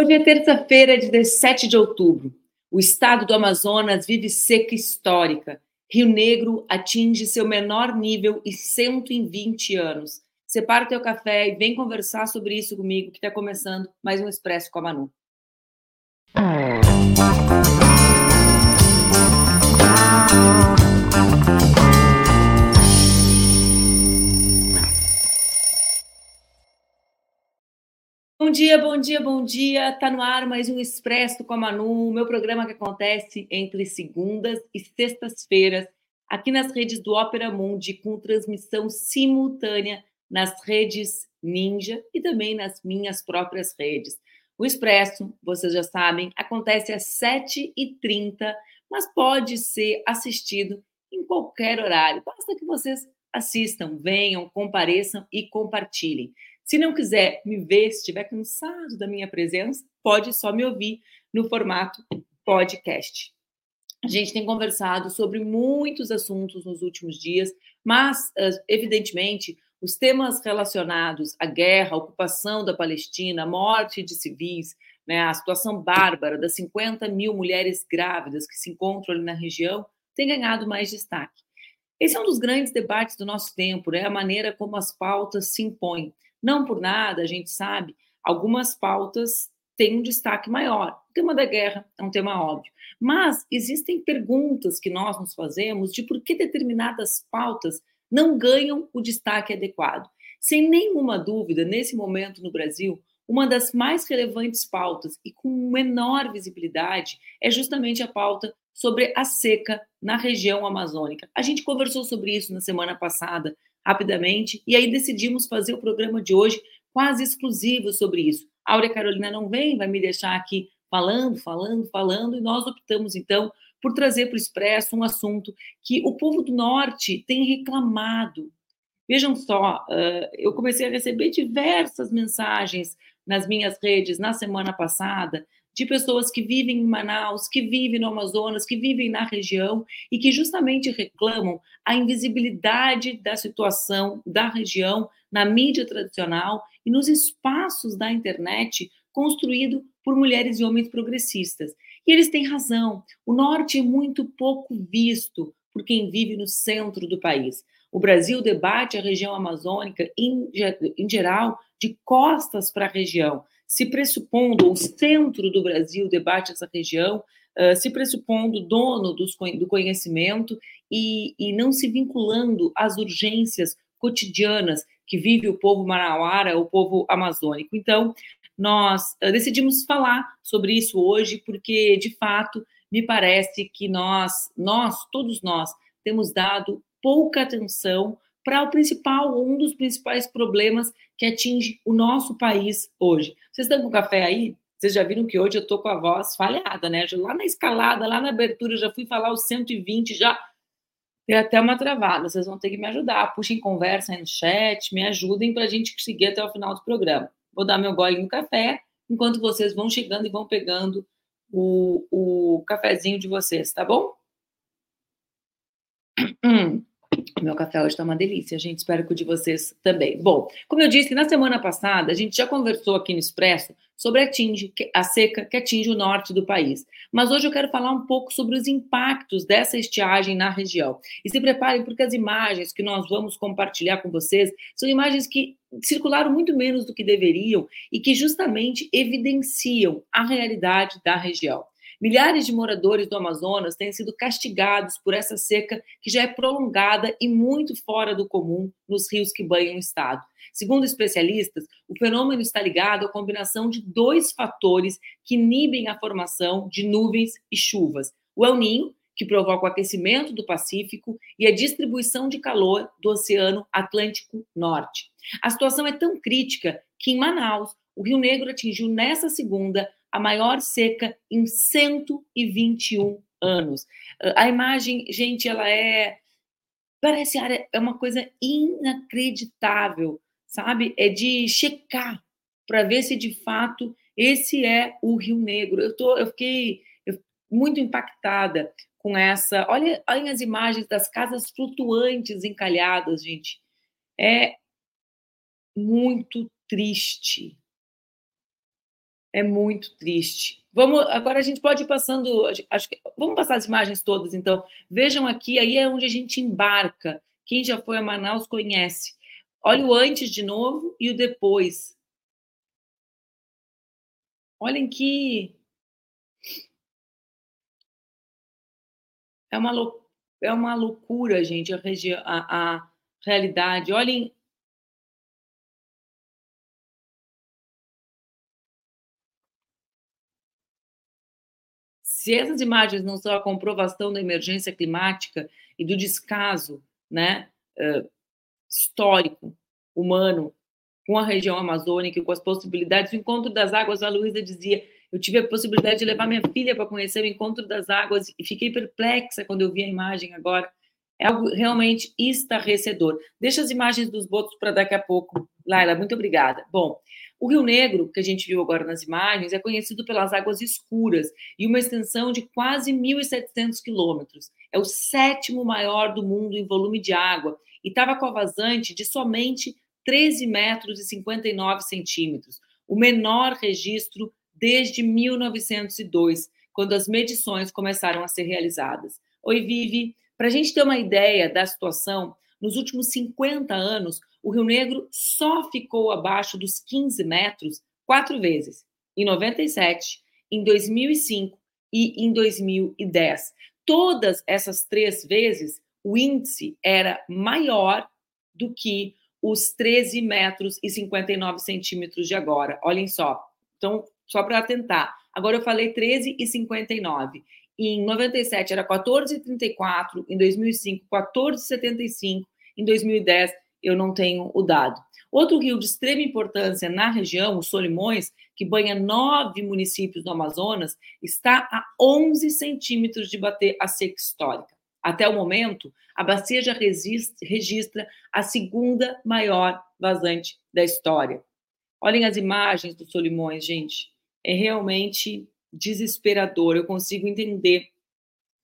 Hoje é terça-feira, 17 de outubro. O estado do Amazonas vive seca histórica. Rio Negro atinge seu menor nível em 120 anos. Separa o teu café e vem conversar sobre isso comigo, que está começando mais um Expresso com a Manu. Bom dia, bom dia, bom dia. Tá no ar mais um Expresso com a Manu, meu programa que acontece entre segundas e sextas-feiras, aqui nas redes do Ópera Mundi, com transmissão simultânea nas redes Ninja e também nas minhas próprias redes. O Expresso, vocês já sabem, acontece às 7h30, mas pode ser assistido em qualquer horário. Basta que vocês assistam, venham, compareçam e compartilhem. Se não quiser me ver, se estiver cansado da minha presença, pode só me ouvir no formato podcast. A gente tem conversado sobre muitos assuntos nos últimos dias, mas, evidentemente, os temas relacionados à guerra, à ocupação da Palestina, a morte de civis, né, a situação bárbara das 50 mil mulheres grávidas que se encontram ali na região, tem ganhado mais destaque. Esse é um dos grandes debates do nosso tempo, né, a maneira como as pautas se impõem. Não por nada, a gente sabe, algumas pautas têm um destaque maior. O tema da guerra é um tema óbvio. Mas existem perguntas que nós nos fazemos de por que determinadas pautas não ganham o destaque adequado. Sem nenhuma dúvida, nesse momento no Brasil, uma das mais relevantes pautas e com menor visibilidade é justamente a pauta sobre a seca na região amazônica. A gente conversou sobre isso na semana passada rapidamente, e aí decidimos fazer o programa de hoje quase exclusivo sobre isso. A Áurea Carolina não vem, vai me deixar aqui falando, falando, falando, e nós optamos então por trazer para o Expresso um assunto que o povo do Norte tem reclamado. Vejam só, eu comecei a receber diversas mensagens nas minhas redes na semana passada de pessoas que vivem em Manaus, que vivem no Amazonas, que vivem na região e que justamente reclamam a invisibilidade da situação da região na mídia tradicional e nos espaços da internet construído por mulheres e homens progressistas. E eles têm razão. O norte é muito pouco visto por quem vive no centro do país. O Brasil debate a região amazônica, em, em geral, de costas para a região se pressupondo, o centro do Brasil debate essa região, uh, se pressupondo dono dos, do conhecimento e, e não se vinculando às urgências cotidianas que vive o povo manauara, o povo amazônico. Então, nós uh, decidimos falar sobre isso hoje, porque, de fato, me parece que nós, nós, todos nós, temos dado pouca atenção para o principal, um dos principais problemas que atinge o nosso país hoje. Vocês estão com café aí? Vocês já viram que hoje eu estou com a voz falhada, né? Lá na escalada, lá na abertura, já fui falar os 120, já tem até uma travada. Vocês vão ter que me ajudar. Puxem conversa aí no chat, me ajudem para a gente seguir até o final do programa. Vou dar meu gole no café, enquanto vocês vão chegando e vão pegando o, o cafezinho de vocês, tá bom? Meu café hoje está uma delícia, gente. Espero que o de vocês também. Bom, como eu disse, na semana passada, a gente já conversou aqui no Expresso sobre a, tinge, a seca que atinge o norte do país. Mas hoje eu quero falar um pouco sobre os impactos dessa estiagem na região. E se preparem, porque as imagens que nós vamos compartilhar com vocês são imagens que circularam muito menos do que deveriam e que justamente evidenciam a realidade da região. Milhares de moradores do Amazonas têm sido castigados por essa seca que já é prolongada e muito fora do comum nos rios que banham o estado. Segundo especialistas, o fenômeno está ligado à combinação de dois fatores que inibem a formação de nuvens e chuvas: o El Ninho, que provoca o aquecimento do Pacífico, e a distribuição de calor do Oceano Atlântico Norte. A situação é tão crítica que em Manaus, o Rio Negro atingiu nessa segunda a maior seca em 121 anos. A imagem, gente, ela é parece é uma coisa inacreditável, sabe? É de checar para ver se de fato esse é o Rio Negro. Eu tô, eu fiquei muito impactada com essa. Olha, olhem as imagens das casas flutuantes encalhadas, gente. É muito triste, É muito triste. Vamos, agora a gente pode ir passando, acho que, vamos passar as imagens todas, então. Vejam aqui, aí é onde a gente embarca. Quem já foi a Manaus conhece. Olha o antes de novo e o depois. Olhem que é uma, é uma loucura, gente, a, a, a realidade. Olhem se essas imagens não são a comprovação da emergência climática e do descaso né, histórico, humano, com a região amazônica e com as possibilidades, o encontro das águas, a Luísa dizia, eu tive a possibilidade de levar minha filha para conhecer o encontro das águas e fiquei perplexa quando eu vi a imagem agora. É algo realmente estarrecedor. Deixa as imagens dos botos para daqui a pouco. Laila, muito obrigada. Bom, o Rio Negro, que a gente viu agora nas imagens, é conhecido pelas águas escuras e uma extensão de quase 1.700 quilômetros. É o sétimo maior do mundo em volume de água e estava com a vazante de somente 13 metros e 59 centímetros, o menor registro desde 1902, quando as medições começaram a ser realizadas. Oi, Vivi. Para a gente ter uma ideia da situação, nos últimos 50 anos, o Rio Negro só ficou abaixo dos 15 metros quatro vezes, em 97, em 2005 e em 2010. Todas essas três vezes, o índice era maior do que os 13 metros e 59 centímetros de agora. Olhem só. Então, só para atentar. Agora eu falei 13 e 59. Em 97 era 14,34, em 2005 14,75, em 2010 eu não tenho o dado. Outro rio de extrema importância na região, o Solimões, que banha nove municípios do Amazonas, está a 11 centímetros de bater a seca histórica. Até o momento, a bacia já registra a segunda maior vazante da história. Olhem as imagens do Solimões, gente. É realmente desesperador. Eu consigo entender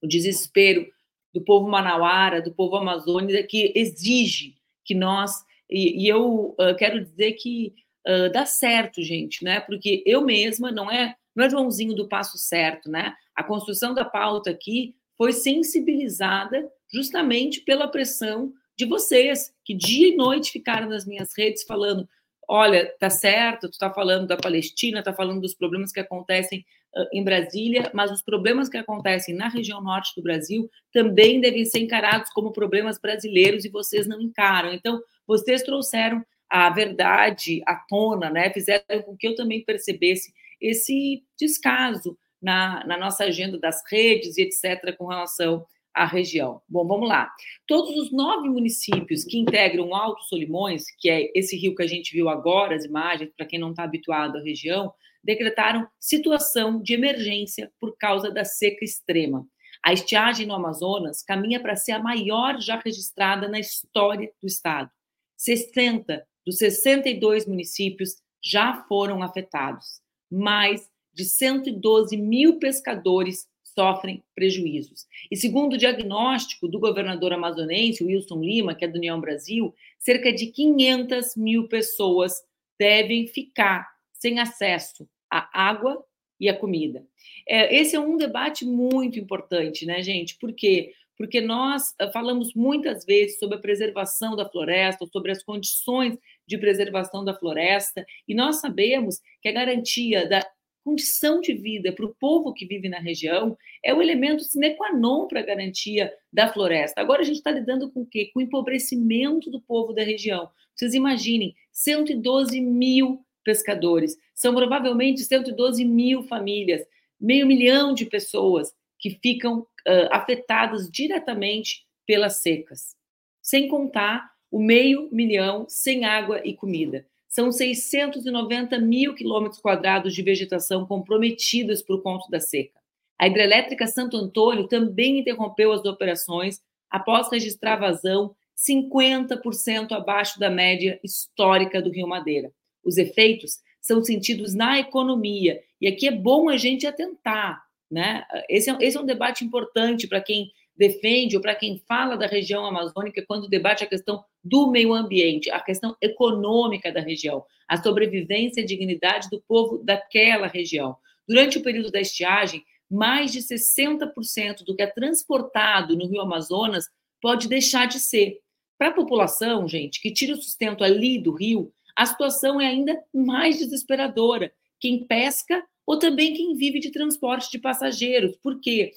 o desespero do povo manauara, do povo amazônico, que exige que nós. E, e eu uh, quero dizer que uh, dá certo, gente, né? Porque eu mesma não é, não é Joãozinho do passo certo, né? A construção da pauta aqui foi sensibilizada justamente pela pressão de vocês, que dia e noite ficaram nas minhas redes falando: olha, tá certo, tu tá falando da Palestina, tá falando dos problemas que acontecem em Brasília, mas os problemas que acontecem na região norte do Brasil também devem ser encarados como problemas brasileiros e vocês não encaram. Então, vocês trouxeram a verdade à tona, né? Fizeram com que eu também percebesse esse descaso na, na nossa agenda das redes e etc. com relação a região. Bom, vamos lá. Todos os nove municípios que integram Alto Solimões, que é esse rio que a gente viu agora, as imagens, para quem não está habituado à região, decretaram situação de emergência por causa da seca extrema. A estiagem no Amazonas caminha para ser a maior já registrada na história do estado. 60 dos 62 municípios já foram afetados. Mais de 112 mil pescadores sofrem prejuízos. E segundo o diagnóstico do governador amazonense, Wilson Lima, que é do União Brasil, cerca de 500 mil pessoas devem ficar sem acesso à água e à comida. É, esse é um debate muito importante, né, gente? Por quê? Porque nós eh, falamos muitas vezes sobre a preservação da floresta, sobre as condições de preservação da floresta, e nós sabemos que a garantia da condição de vida para o povo que vive na região é o elemento sine qua non para a garantia da floresta. Agora a gente está lidando com o quê? Com o empobrecimento do povo da região. Vocês imaginem, 112 mil pescadores, são provavelmente 112 mil famílias, meio milhão de pessoas que ficam uh, afetadas diretamente pelas secas, sem contar o meio milhão sem água e comida. São 690 mil quilômetros quadrados de vegetação comprometidas por conta da seca. A hidrelétrica Santo Antônio também interrompeu as operações após registrar vazão 50% abaixo da média histórica do Rio Madeira. Os efeitos são sentidos na economia, e aqui é bom a gente atentar, né? Esse é, esse é um debate importante para quem defende ou para quem fala da região amazônica quando debate a questão do meio ambiente, a questão econômica da região, a sobrevivência e dignidade do povo daquela região. Durante o período da estiagem, mais de 60% do que é transportado no Rio Amazonas pode deixar de ser. Para a população, gente, que tira o sustento ali do rio, a situação é ainda mais desesperadora. Quem pesca ou também quem vive de transporte de passageiros. Por quê?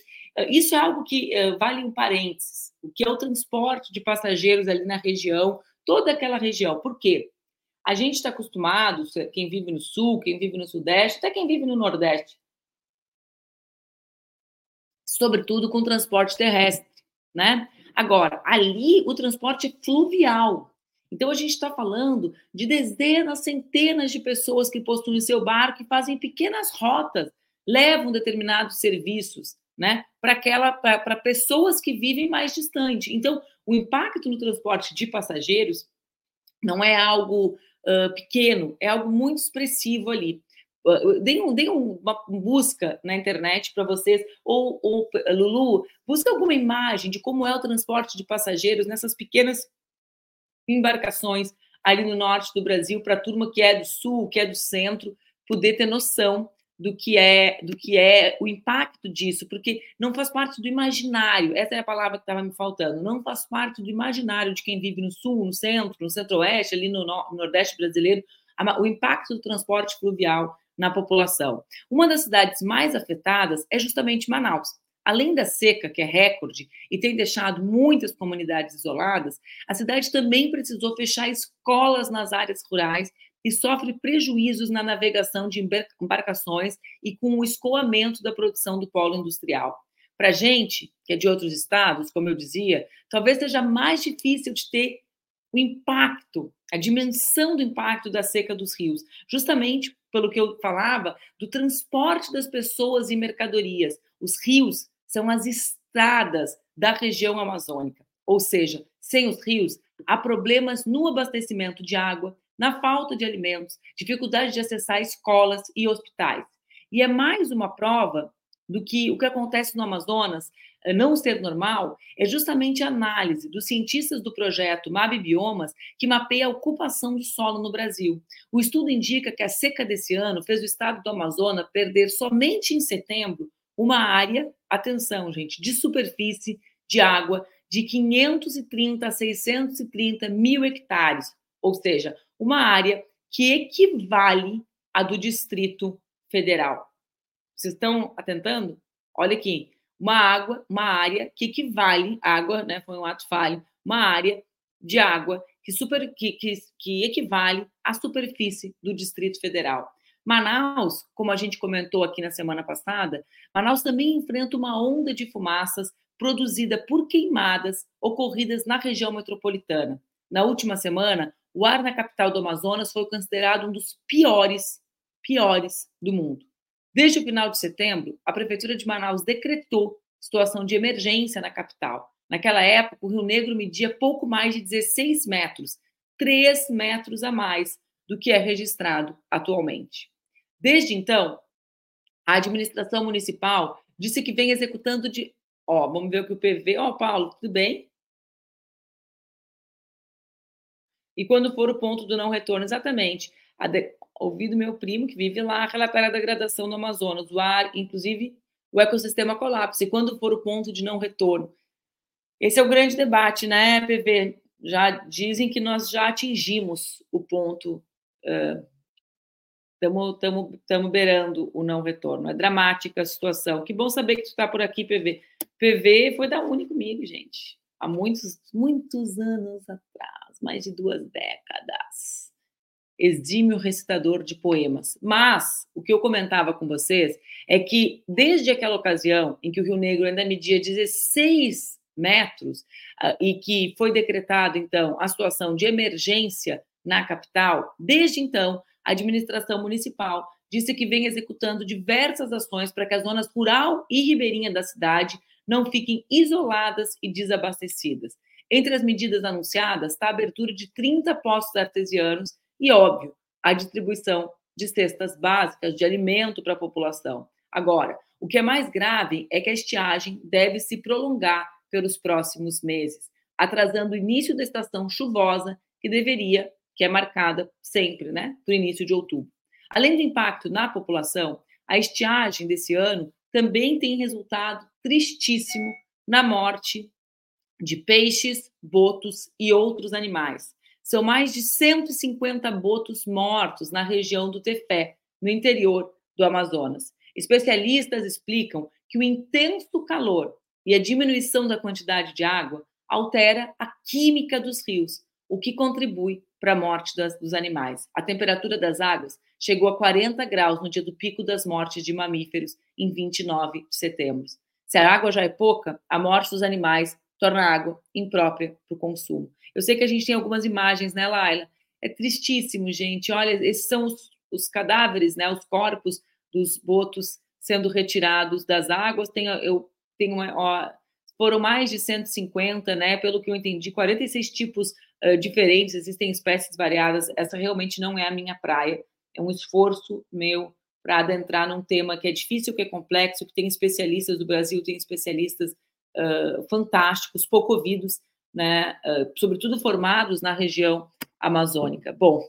Isso é algo que uh, vale um parênteses. O que é o transporte de passageiros ali na região, toda aquela região. Por quê? A gente está acostumado, quem vive no sul, quem vive no sudeste, até quem vive no nordeste, sobretudo com transporte terrestre, né? Agora, ali o transporte é fluvial. Então a gente está falando de dezenas, centenas de pessoas que possuem seu barco e fazem pequenas rotas, levam determinados serviços, né, para pessoas que vivem mais distante. Então, o impacto no transporte de passageiros não é algo uh, pequeno, é algo muito expressivo ali. Deem, um, deem uma busca na internet para vocês, ou, ou Lulu, busca alguma imagem de como é o transporte de passageiros nessas pequenas embarcações ali no norte do Brasil, para a turma que é do sul, que é do centro, poder ter noção do que é do que é o impacto disso, porque não faz parte do imaginário. Essa é a palavra que estava me faltando. Não faz parte do imaginário de quem vive no sul, no centro, no centro-oeste, ali no, no nordeste brasileiro, o impacto do transporte fluvial na população. Uma das cidades mais afetadas é justamente Manaus. Além da seca, que é recorde e tem deixado muitas comunidades isoladas, a cidade também precisou fechar escolas nas áreas rurais e sofre prejuízos na navegação de embarcações e com o escoamento da produção do polo industrial. Para gente, que é de outros estados, como eu dizia, talvez seja mais difícil de ter o impacto, a dimensão do impacto da seca dos rios, justamente pelo que eu falava do transporte das pessoas e mercadorias. Os rios são as estradas da região amazônica, ou seja, sem os rios, há problemas no abastecimento de água, na falta de alimentos, dificuldade de acessar escolas e hospitais. E é mais uma prova do que o que acontece no Amazonas eh, não ser normal é justamente a análise dos cientistas do projeto MAB Biomas, que mapeia a ocupação do solo no Brasil. O estudo indica que a seca desse ano fez o estado do Amazonas perder somente em setembro uma área, atenção, gente, de superfície de água de 530 a 630 mil hectares, ou seja, uma área que equivale à do Distrito Federal. Vocês estão atentando? Olha aqui, uma água, uma área que equivale, água, né, foi um ato falho, uma área de água que, super, que, que, que equivale à superfície do Distrito Federal. Manaus, como a gente comentou aqui na semana passada, Manaus também enfrenta uma onda de fumaças produzida por queimadas ocorridas na região metropolitana. Na última semana, o ar na capital do Amazonas foi considerado um dos piores, piores do mundo. Desde o final de setembro, a Prefeitura de Manaus decretou situação de emergência na capital. Naquela época, o Rio Negro media pouco mais de 16 metros, 3 metros a mais do que é registrado atualmente. Desde então, a administração municipal disse que vem executando de. Ó, vamos ver o que o PV. Ó, Paulo, tudo bem? E quando for o ponto do não retorno, exatamente de... ouvi do meu primo, que vive lá, relatar a degradação no Amazonas, o ar, inclusive o ecossistema colapsa, e quando for o ponto de não retorno. Esse é o grande debate, né, PV? Já dizem que nós já atingimos o ponto, estamos beirando o não retorno. É dramática a situação. Que bom saber que tu está por aqui, PV. PV foi da Uni comigo, gente, há muitos, muitos anos atrás, mais de duas décadas exímio recitador de poemas. Mas o que eu comentava com vocês é que desde aquela ocasião em que o Rio Negro ainda media 16 metros uh, e que foi decretada então a situação de emergência na capital, desde então a administração municipal disse que vem executando diversas ações para que as zonas rural e ribeirinha da cidade não fiquem isoladas e desabastecidas. Entre as medidas anunciadas está a abertura de 30 postos artesianos e, óbvio, a distribuição de cestas básicas de alimento para a população. Agora, o que é mais grave é que a estiagem deve se prolongar pelos próximos meses, atrasando o início da estação chuvosa, que deveria, que é marcada sempre, né, para o início de outubro. Além do impacto na população, a estiagem desse ano também tem resultado tristíssimo na morte de peixes, botos e outros animais. São mais de 150 botos mortos na região do Tefé, no interior do Amazonas. Especialistas explicam que o intenso calor e a diminuição da quantidade de água altera a química dos rios, o que contribui para a morte das, dos animais. A temperatura das águas chegou a 40 graus no dia do pico das mortes de mamíferos, em 29 de setembro. Se a água já é pouca, a morte dos animais torna a água imprópria para o consumo. Eu sei que a gente tem algumas imagens, né, Laila? É tristíssimo, gente. Olha, esses são os, os cadáveres, né, os corpos dos botos sendo retirados das águas. Tem, eu tenho ó, foram mais de 150, né? Pelo que eu entendi, 46 tipos diferentes, existem espécies variadas. Essa realmente não é a minha praia. É um esforço meu para adentrar num tema que é difícil, que é complexo, que tem especialistas do Brasil, tem especialistas uh, fantásticos, pouco ouvidos, né? Uh, sobretudo formados na região amazônica. Bom,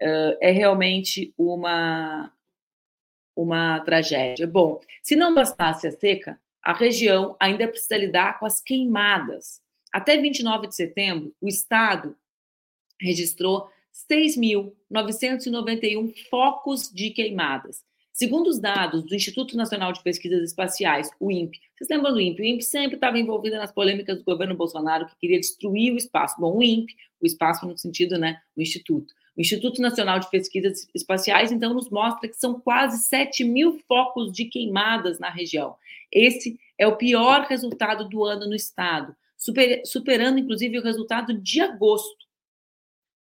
é realmente uma uma tragédia. Bom, se não bastasse a seca, a região ainda precisa lidar com as queimadas. Até 29 de setembro, o estado registrou 6.991 focos de queimadas. Segundo os dados do Instituto Nacional de Pesquisas Espaciais, o INPE, vocês lembram do INPE? O INPE sempre estava envolvido nas polêmicas do governo Bolsonaro, que queria destruir o espaço. Bom, o INPE, o espaço no sentido, né, o Instituto. O Instituto Nacional de Pesquisas Espaciais, então, nos mostra que são quase 7 mil focos de queimadas na região. Esse é o pior resultado do ano no estado, super, superando, inclusive, o resultado de agosto,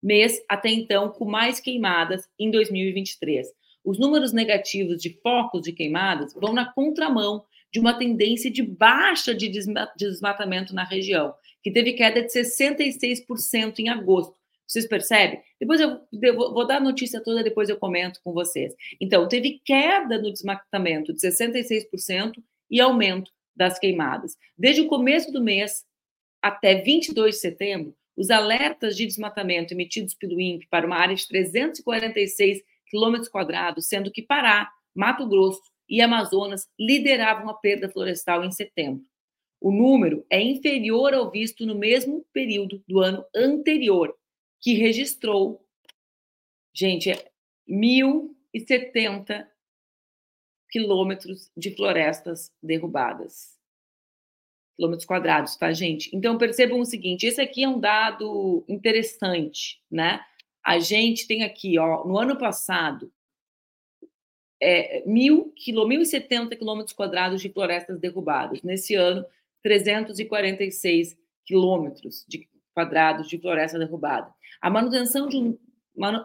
mês até então com mais queimadas em 2023. Os números negativos de focos de queimadas vão na contramão de uma tendência de baixa de desmatamento na região, que teve queda de 66% em agosto, vocês percebem? Depois eu, vou dar a notícia toda, depois eu comento com vocês. Então, teve queda no desmatamento de 66% e aumento das queimadas. Desde o começo do mês até 22 de setembro, os alertas de desmatamento emitidos pelo INPE para uma área de 346 quilômetros quadrados, sendo que Pará, Mato Grosso e Amazonas lideravam a perda florestal em setembro. O número é inferior ao visto no mesmo período do ano anterior, que registrou, gente, é 1.070 quilômetros de florestas derrubadas. Quilômetros quadrados, tá, gente? Então, percebam o seguinte: esse aqui é um dado interessante, né? A gente tem aqui, ó, no ano passado, é, mil, quilô, 1.070 quilômetros quadrados de florestas derrubadas. Nesse ano, 346 quilômetros de quadrados de floresta derrubada. A manutenção de um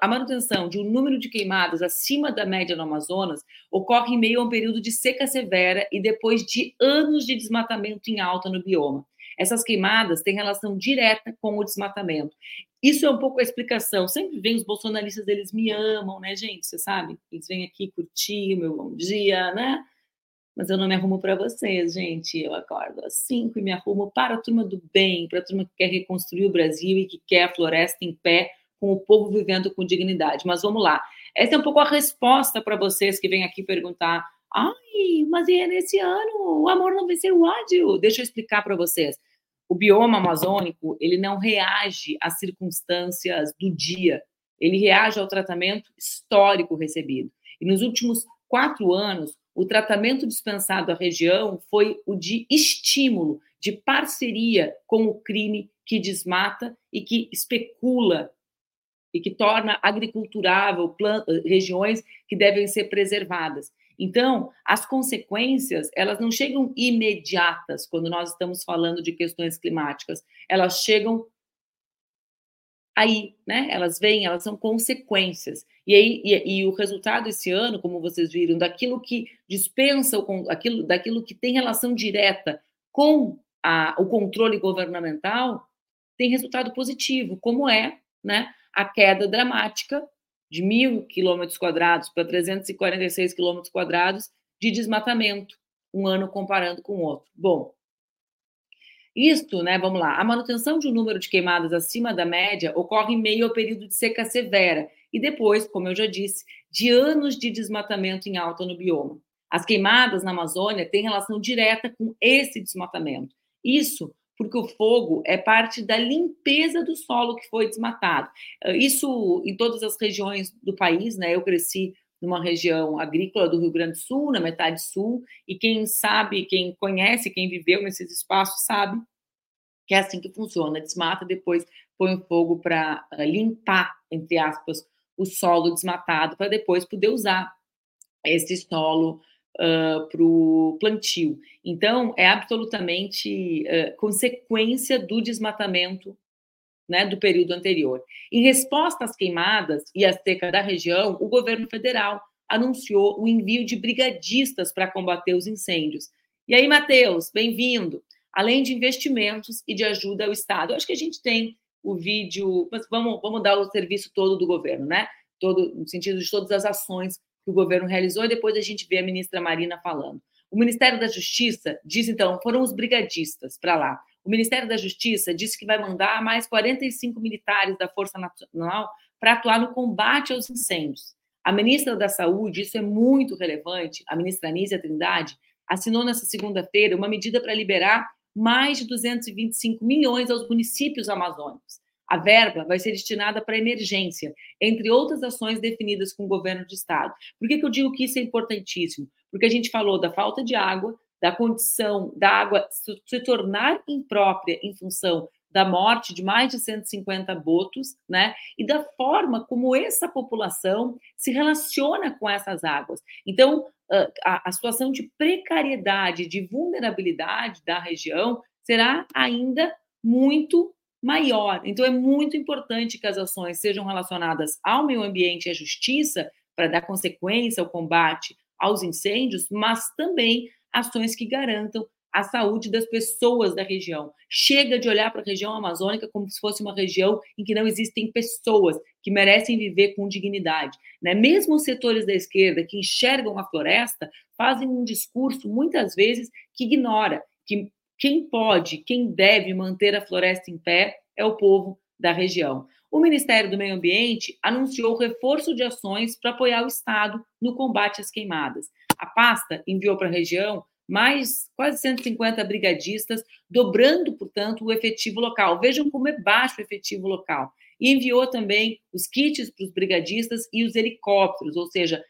a manutenção de um número de queimadas acima da média no Amazonas ocorre em meio a um período de seca severa e depois de anos de desmatamento em alta no bioma. Essas queimadas têm relação direta com o desmatamento. Isso é um pouco a explicação. Sempre vem os bolsonaristas, eles me amam, né, gente? Você sabe? Eles vêm aqui curtir meu bom dia, né? Mas eu não me arrumo para vocês, gente. Eu acordo às 5 e me arrumo para a turma do bem, para a turma que quer reconstruir o Brasil e que quer a floresta em pé, com o povo vivendo com dignidade. Mas vamos lá. Essa é um pouco a resposta para vocês que vêm aqui perguntar: ai, mas é nesse ano? O amor não venceu o ódio? Deixa eu explicar para vocês. O bioma amazônico, ele não reage às circunstâncias do dia, ele reage ao tratamento histórico recebido. E nos últimos quatro anos, o tratamento dispensado à região foi o de estímulo, de parceria com o crime que desmata e que especula e que torna agriculturável regiões que devem ser preservadas. Então, as consequências, elas não chegam imediatas quando nós estamos falando de questões climáticas, elas chegam aí, né? Elas vêm, elas são consequências. E aí e, e, o resultado esse ano, como vocês viram, daquilo que dispensa o aquilo, daquilo que tem relação direta com a, o controle governamental, tem resultado positivo, como é, né, a queda dramática de mil quilômetros quadrados para 346 quilômetros quadrados de desmatamento, um ano comparando com o outro. Bom, Isto, né, vamos lá, a manutenção de um número de queimadas acima da média ocorre em meio ao período de seca severa e depois, como eu já disse, de anos de desmatamento em alta no bioma. As queimadas na Amazônia têm relação direta com esse desmatamento. Isso porque o fogo é parte da limpeza do solo que foi desmatado. Isso em todas as regiões do país, né? Eu cresci numa região agrícola do Rio Grande do Sul, na metade sul, e quem sabe, quem conhece, quem viveu nesses espaços sabe que é assim que funciona. Desmata, depois põe o fogo para eh, limpar, entre aspas, o solo desmatado, para depois poder usar esse solo uh, para o plantio. Então, é absolutamente uh, consequência do desmatamento né, do período anterior. Em resposta às queimadas e à seca da região, o governo federal anunciou o envio de brigadistas para combater os incêndios. E aí, Matheus, bem-vindo. Além de investimentos e de ajuda ao Estado. Eu acho que a gente tem o vídeo, mas vamos, vamos dar o serviço todo do governo, né? Todo, no sentido de todas as ações que o governo realizou, e depois a gente vê a ministra Marina falando. O Ministério da Justiça diz, então, foram os brigadistas para lá. O Ministério da Justiça disse que vai mandar mais 45 militares da Força Nacional para atuar no combate aos incêndios. A ministra da Saúde, isso é muito relevante, a ministra Anísia Trindade, assinou nessa segunda-feira uma medida para liberar mais de 225 milhões aos municípios amazônicos. A verba vai ser destinada para emergência, entre outras ações definidas com o governo de estado. Por que, que eu digo que isso é importantíssimo? Porque a gente falou da falta de água, da condição da água se tornar imprópria em função da morte de mais de 150 botos, né? E da forma como essa população se relaciona com essas águas. Então, a, a situação de precariedade, de vulnerabilidade da região será ainda muito maior. Então, é muito importante que as ações sejam relacionadas ao meio ambiente e à justiça para dar consequência ao combate aos incêndios, mas também ações que garantam a saúde das pessoas da região. Chega de olhar para a região amazônica como se fosse uma região em que não existem pessoas que merecem viver com dignidade. Né? Mesmo os setores da esquerda que enxergam a floresta fazem um discurso, muitas vezes, que ignora que quem pode, quem deve manter a floresta em pé é o povo da região. O Ministério do Meio Ambiente anunciou reforço de ações para apoiar o Estado no combate às queimadas. A pasta enviou para a região mais quase 150 brigadistas, dobrando, portanto, o efetivo local. Vejam como é baixo o efetivo local. E enviou também os kits para os brigadistas e os helicópteros, ou seja,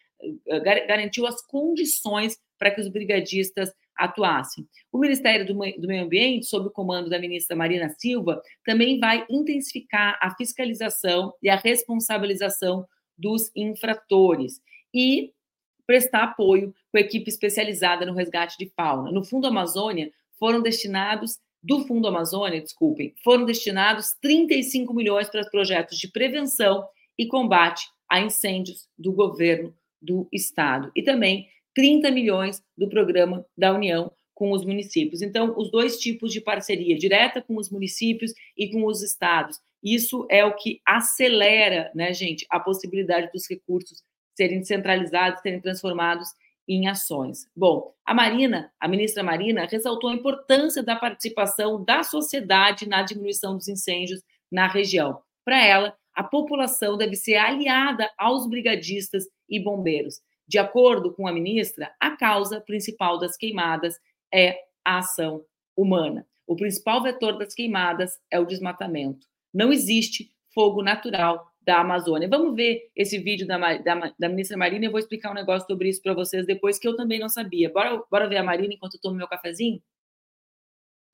eh, garantiu as condições para que os brigadistas atuassem. O Ministério do Meio Ambiente, sob o comando da ministra Marina Silva, também vai intensificar a fiscalização e a responsabilização dos infratores e prestar apoio com a equipe especializada no resgate de fauna. No Fundo Amazônia, foram destinados, do Fundo Amazônia, desculpem, foram destinados 35 milhões para projetos de prevenção e combate a incêndios do governo do estado. E também 30 milhões do programa da União com os municípios. Então, os dois tipos de parceria, direta com os municípios e com os estados. Isso é o que acelera, né, gente, a possibilidade dos recursos serem descentralizados, serem transformados em ações. Bom, a Marina, a ministra Marina, ressaltou a importância da participação da sociedade na diminuição dos incêndios na região. Para ela, a população deve ser aliada aos brigadistas e bombeiros. De acordo com a ministra, a causa principal das queimadas é a ação humana. O principal vetor das queimadas é o desmatamento. Não existe fogo natural da Amazônia. Vamos ver esse vídeo da, da, da ministra Marina. Eu vou explicar um negócio sobre isso para vocês depois, que eu também não sabia. Bora, bora ver a Marina enquanto eu tomo meu cafezinho?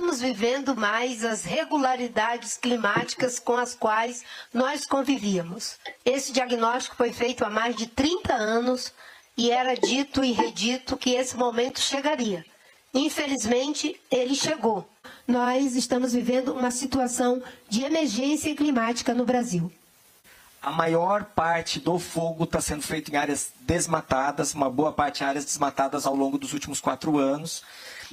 Estamos vivendo mais as regularidades climáticas com as quais nós convivíamos. Esse diagnóstico foi feito há mais de 30 anos e era dito e redito que esse momento chegaria. Infelizmente, ele chegou. Nós estamos vivendo uma situação de emergência climática no Brasil a maior parte do fogo está sendo feito em áreas desmatadas, uma boa parte em áreas desmatadas ao longo dos últimos quatro anos.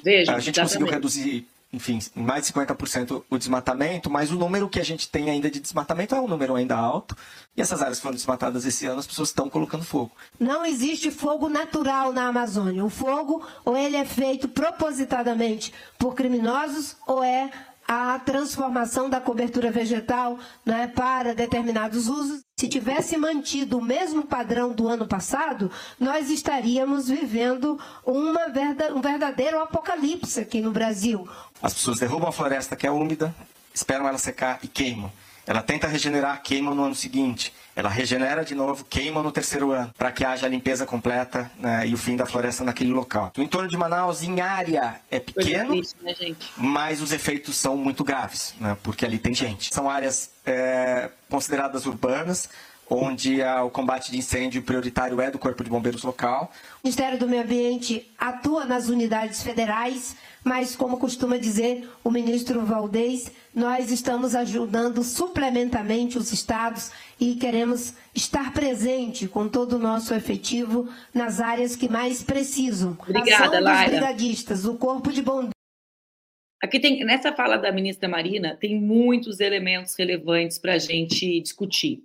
Veja, a gente conseguiu reduzir enfim, mais de 50% o desmatamento, mas o número que a gente tem ainda de desmatamento é um número ainda alto. E essas áreas foram desmatadas esse ano, as pessoas estão colocando fogo. Não existe fogo natural na Amazônia. O fogo, ou ele é feito propositadamente por criminosos, ou é a transformação da cobertura vegetal né, para determinados usos. Se tivesse mantido o mesmo padrão do ano passado, nós estaríamos vivendo uma verda, um verdadeiro apocalipse aqui no Brasil. As pessoas derrubam a floresta que é úmida, esperam ela secar e queimam. Ela tenta regenerar, queima no ano seguinte. Ela regenera de novo, queima no terceiro ano, para que haja a limpeza completa né, e o fim da floresta naquele local. O entorno de Manaus, em área, é pequeno, triste, né, mas os efeitos são muito graves, né, porque ali tem gente. São áreas é, consideradas urbanas, onde a, o combate de incêndio prioritário é do Corpo de Bombeiros local. O Ministério do Meio Ambiente atua nas unidades federais, mas, como costuma dizer o ministro Valdez, nós estamos ajudando suplementamente os estados e queremos estar presente com todo o nosso efetivo nas áreas que mais precisam. Obrigada, Laira. brigadistas, o Corpo de Bombeiros. Aqui tem, nessa fala da ministra Marina, tem muitos elementos relevantes para a gente discutir.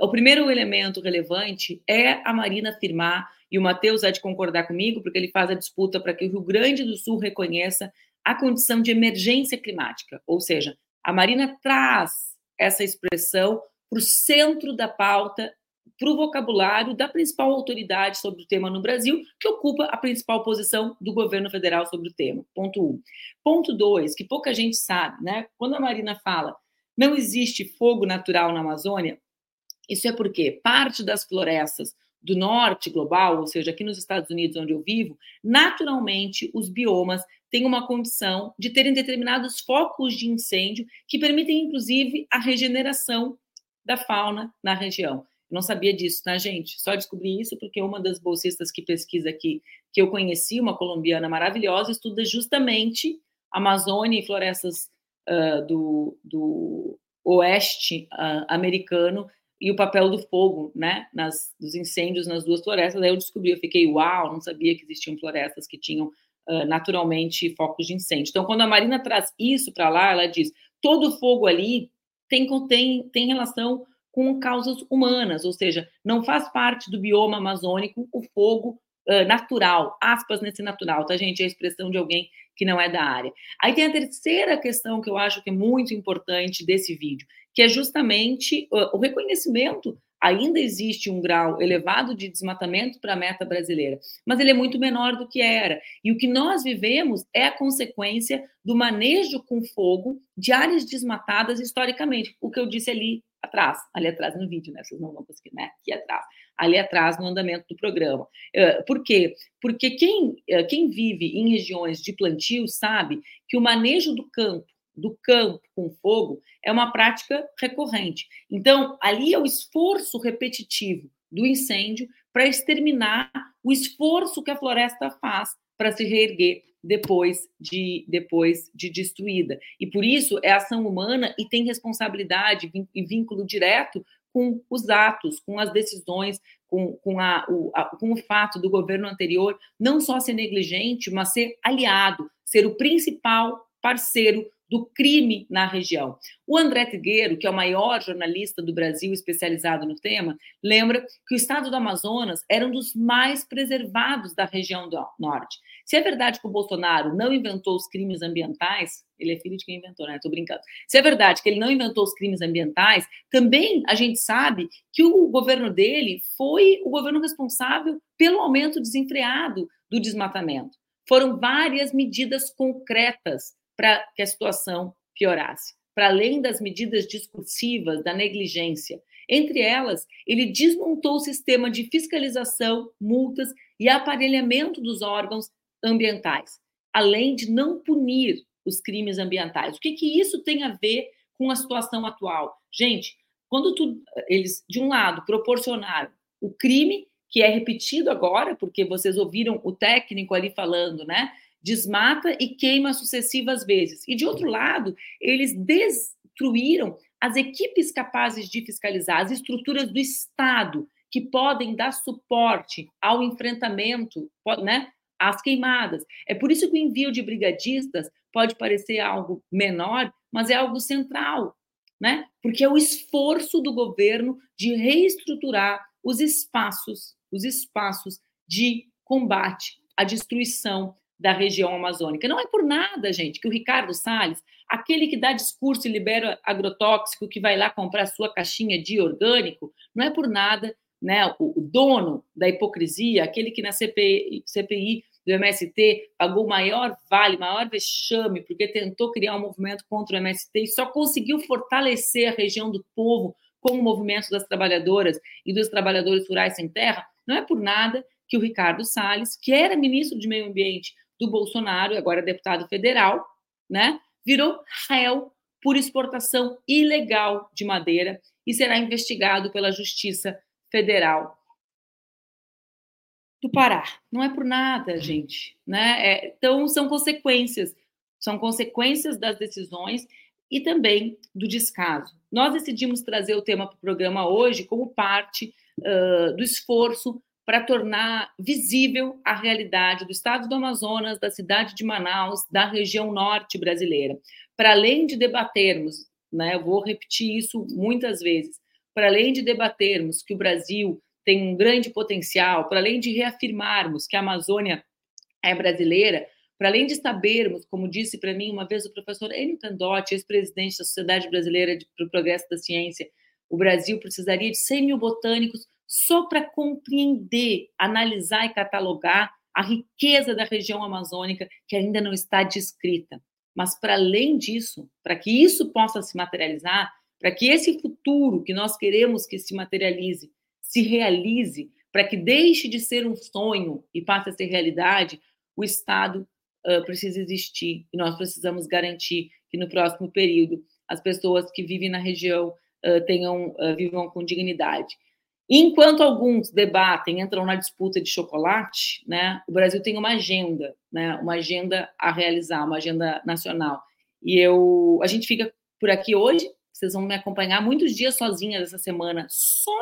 O primeiro elemento relevante é a Marina afirmar e o Matheus há de concordar comigo, porque ele faz a disputa para que o Rio Grande do Sul reconheça a condição de emergência climática. Ou seja, a Marina traz essa expressão para o centro da pauta, para o vocabulário da principal autoridade sobre o tema no Brasil, que ocupa a principal posição do governo federal sobre o tema. Ponto um. Ponto dois, que pouca gente sabe, né? Quando a Marina fala não existe fogo natural na Amazônia, isso é porque parte das florestas do norte global, ou seja, aqui nos Estados Unidos, onde eu vivo, naturalmente os biomas têm uma condição de terem determinados focos de incêndio que permitem, inclusive, a regeneração da fauna na região. Eu não sabia disso, tá, gente? Só descobri isso porque uma das bolsistas que pesquisa aqui, que eu conheci, uma colombiana maravilhosa, estuda justamente Amazônia e florestas uh, do, do oeste uh, americano e o papel do fogo, né, nas, dos incêndios nas duas florestas. Aí eu descobri, eu fiquei, uau, não sabia que existiam florestas que tinham uh, naturalmente focos de incêndio. Então, quando a Marina traz isso para lá, ela diz, todo fogo ali tem, tem, tem relação com causas humanas, ou seja, não faz parte do bioma amazônico o fogo uh, natural, aspas nesse natural, tá, gente? É a expressão de alguém que não é da área. Aí tem a terceira questão que eu acho que é muito importante desse vídeo, que é justamente o reconhecimento. Ainda existe um grau elevado de desmatamento para a meta brasileira, mas ele é muito menor do que era. E o que nós vivemos é a consequência do manejo com fogo de áreas desmatadas historicamente. O que eu disse ali atrás, ali atrás no vídeo, né? Vocês não vão conseguir, né? Aqui atrás, ali atrás no andamento do programa. Por quê? Porque quem, quem vive em regiões de plantio sabe que o manejo do campo do campo com fogo é uma prática recorrente. Então, ali é o esforço repetitivo do incêndio para exterminar o esforço que a floresta faz para se reerguer depois de depois de destruída. E por isso é ação humana e tem responsabilidade e vínculo direto com os atos, com as decisões, com, com, a, o, a, com o fato do governo anterior não só ser negligente, mas ser aliado, ser o principal parceiro do crime na região. O André Trigueiro, que é o maior jornalista do Brasil especializado no tema, lembra que o estado do Amazonas era um dos mais preservados da região do norte. Se é verdade que o Bolsonaro não inventou os crimes ambientais, ele é filho de quem inventou, né? Estou brincando. Se é verdade que ele não inventou os crimes ambientais, também a gente sabe que o governo dele foi o governo responsável pelo aumento desenfreado do desmatamento. Foram várias medidas concretas para que a situação piorasse. Para além das medidas discursivas, da negligência. Entre elas, ele desmontou o sistema de fiscalização, multas e aparelhamento dos órgãos ambientais, além de não punir os crimes ambientais. O que, que isso tem a ver com a situação atual? Gente, quando tu, eles, de um lado, proporcionaram o crime, que é repetido agora, porque vocês ouviram o técnico ali falando, né? Desmata e queima sucessivas vezes. E de outro lado, eles destruíram as equipes capazes de fiscalizar, as estruturas do Estado que podem dar suporte ao enfrentamento, né, às queimadas. É por isso que o envio de brigadistas pode parecer algo menor, mas é algo central, né? Porque é o esforço do governo de reestruturar os espaços, os espaços de combate à destruição da região amazônica. Não é por nada, gente, que o Ricardo Salles, aquele que dá discurso e libera agrotóxico, que vai lá comprar sua caixinha de orgânico, não é por nada, né, o, o dono da hipocrisia, aquele que na CPI, CPI do MST pagou maior vale, maior vexame, porque tentou criar um movimento contra o MST e só conseguiu fortalecer a região do povo com o movimento das trabalhadoras e dos trabalhadores rurais sem terra, não é por nada que o Ricardo Salles, que era ministro de Meio Ambiente do Bolsonaro, agora deputado federal, né, virou réu por exportação ilegal de madeira e será investigado pela Justiça Federal do Pará. Não é por nada, gente, né? É, então são consequências, são consequências das decisões e também do descaso. Nós decidimos trazer o tema para o programa hoje como parte uh, do esforço para tornar visível a realidade do estado do Amazonas, da cidade de Manaus, da região norte brasileira. Para além de debatermos, né, eu vou repetir isso muitas vezes, para além de debatermos que o Brasil tem um grande potencial, para além de reafirmarmos que a Amazônia é brasileira, para além de sabermos, como disse para mim uma vez o professor Enio Candotti, ex-presidente da Sociedade Brasileira para o Progresso da Ciência, o Brasil precisaria de 100 mil botânicos só para compreender, analisar e catalogar a riqueza da região amazônica que ainda não está descrita. Mas, para além disso, para que isso possa se materializar, para que esse futuro que nós queremos que se materialize, se realize, para que deixe de ser um sonho e passe a ser realidade, o Estado uh, precisa existir e nós precisamos garantir que no próximo período as pessoas que vivem na região uh, tenham, uh, vivam com dignidade. Enquanto alguns debatem, entram na disputa de chocolate, né, o Brasil tem uma agenda, né, uma agenda a realizar, uma agenda nacional. E eu, a gente fica por aqui hoje. Vocês vão me acompanhar muitos dias sozinhas essa semana. Só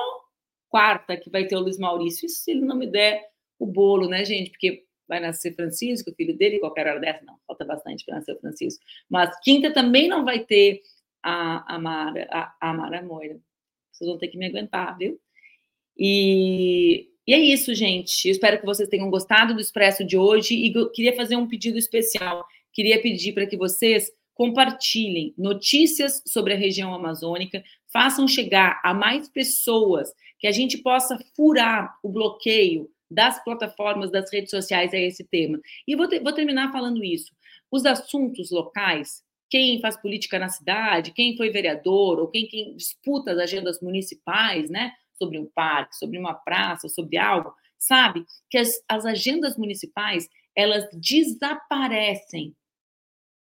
quarta que vai ter o Luiz Maurício. Isso se ele não me der o bolo, né, gente? Porque vai nascer Francisco, filho dele, qualquer hora dessa. Não, falta bastante para nascer o Francisco. Mas quinta também não vai ter a, a Mara, a, a Mara Moira. Vocês vão ter que me aguentar, viu? E, e é isso, gente. Eu espero que vocês tenham gostado do Expresso de hoje e queria fazer um pedido especial. Queria pedir para que vocês compartilhem notícias sobre a região amazônica, façam chegar a mais pessoas, que a gente possa furar o bloqueio das plataformas, das redes sociais a esse tema. E vou, vou terminar falando isso. Os assuntos locais, quem faz política na cidade, quem foi vereador, ou quem, quem disputa as agendas municipais, né? Sobre um parque, sobre uma praça, sobre algo, sabe? Que as, as agendas municipais, elas desaparecem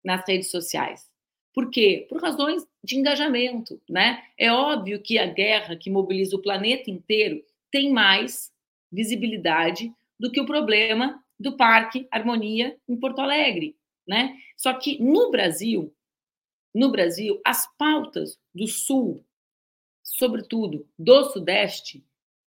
nas redes sociais. Por quê? Por razões de engajamento, né? É óbvio que a guerra que mobiliza o planeta inteiro tem mais visibilidade do que o problema do Parque Harmonia em Porto Alegre, né? Só que no Brasil, no Brasil, as pautas do Sul sobretudo do Sudeste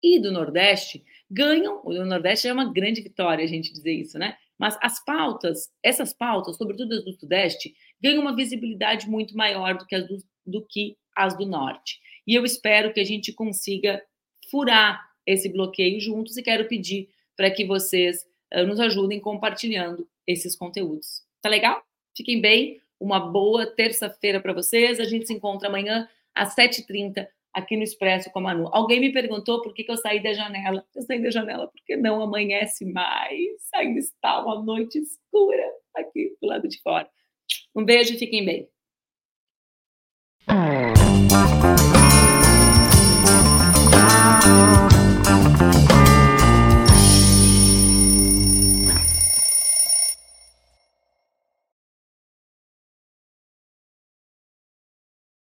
e do Nordeste, ganham. O Nordeste é uma grande vitória a gente dizer isso, né? Mas as pautas, essas pautas, sobretudo as do Sudeste, ganham uma visibilidade muito maior do que as do, do, que as do Norte. E eu espero que a gente consiga furar esse bloqueio juntos e quero pedir para que vocês uh, nos ajudem compartilhando esses conteúdos. Tá legal? Fiquem bem. Uma boa terça-feira para vocês. A gente se encontra amanhã às 7h30 aqui no Expresso com a Manu. Alguém me perguntou por que, que eu saí da janela. Eu saí da janela porque não amanhece mais. Ainda está uma noite escura aqui do lado de fora. Um beijo fiquem bem.